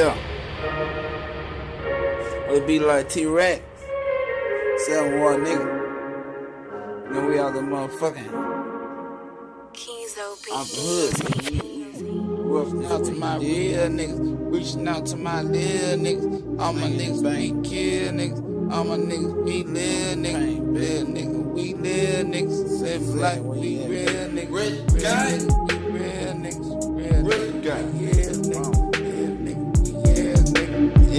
Yeah. It'll be like T Rex. 7-1 nigga. Then we all the motherfucking off the hood. Reaching out to my real niggas. Reaching out to my little niggas. All my niggas be kill niggas. All my niggas be live niggas. Real niggas, we live niggas. Live like we real niggas. Real niggas, we real niggas. Real niggas, we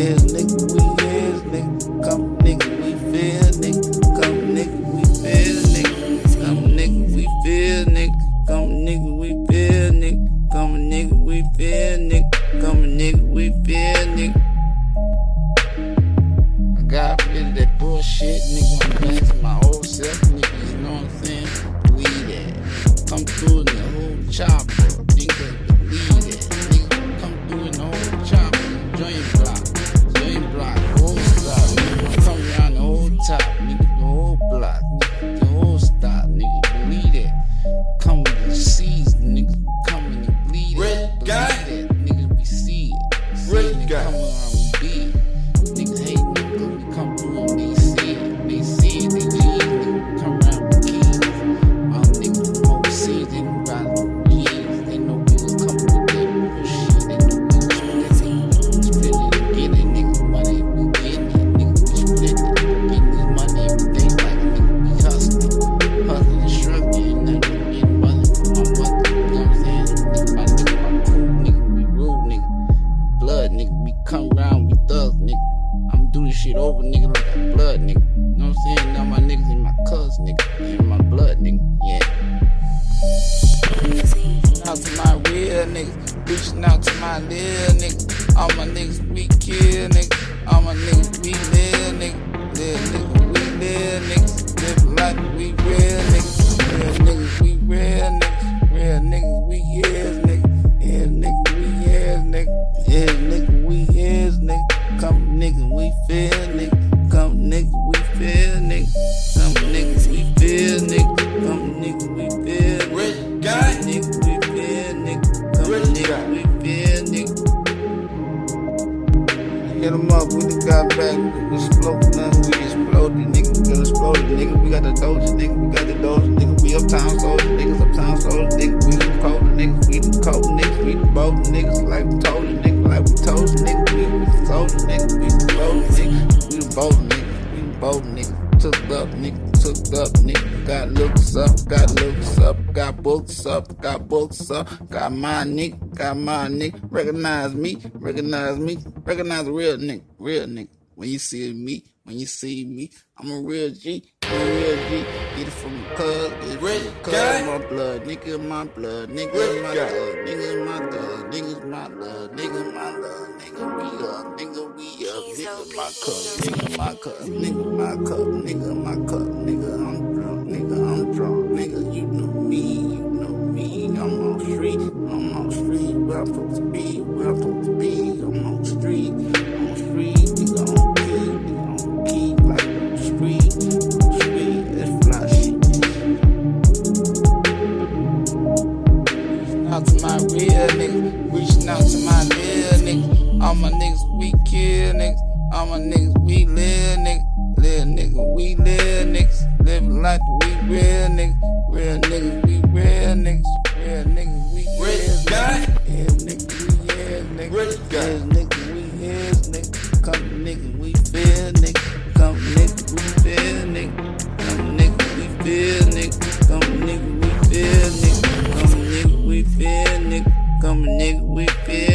Yes niggas, we yes niggas. Come niggas, we feel niggas. Come niggas, we feel niggas. Come niggas, we feel niggas. Come niggas, we feel niggas. Come niggas, we feel niggas. Come niggas, we feel niggas. I got rid of that bullshit, nigga. Thugs, nigga. I'm do this shit over, nigga, like a blood, nigga. You know what I'm saying? Now my niggas in my cuz, nigga. They in my blood, nigga. Yeah. Out to my real niggas, reaching out to my little nigga. All my niggas we kill nigga, All my niggas we live nigga, Live niggas, we live niggas. We feel niggas. Come niggas, we feel niggas. Come niggas, we feel niggas. Come niggas, we feel niggas. Red guy. Nigga, we feel nigga. Come Rich nigga, we feel nigga. Hit 'em up, we done got back. We exploded, nothing, we exploded, nigga. We got exploded, nigga. We got the doja, nigga. We got the doja, nigga. We uptown soldiers, niggas, uptown soldiers, nigga. We the cold niggas, we the cold niggas, we the bold niggas, like we told you, nigga, like we told you, nigga. We the soldiers, nigga. We bold niggas, we bold niggas, we the bold niggas. Took up, nigga, took up, nigga. Got looks up, got looks up, got books up, got books up, got my nigga, got my nigga. Recognize me, recognize me, recognize a real nigga, real nigga. When you see me, when you see me, I'm a real G, I'm a real G. Get it from the cuz, get it from the cuz, my blood, nigga, my blood, nigga, my blood, nigga, my blood, nigga, my blood, nigga, my blood, my cup, nigga, my cup, nigga, my cup, nigga, my cup, nigga, I'm drunk, nigga, I'm drunk, nigga, you know me, you know me, I'm on street, I'm on street, where I'm supposed to be, where I'm supposed to be, I'm on street, I'm on street, nigga, on key, nigga, on key, like on street, street, that's fly. Reaching out to my real niggas, reaching out to my little niggas. All my niggas we kill niggas, all my niggas, we live nigga. live nigga, we live niggas, living life, we real nigga. real nigga, we real niggas, real nigga, we rich nigga. yeah nigga, we yeah niggas, yeah nigga, we yeah nigga. come nigga, we feel nigga. come nigga, we feel nigga. come nigga, we feel nigga. come nigga, we feel nigga. come nigga, we feel nigga. come nigga, we feel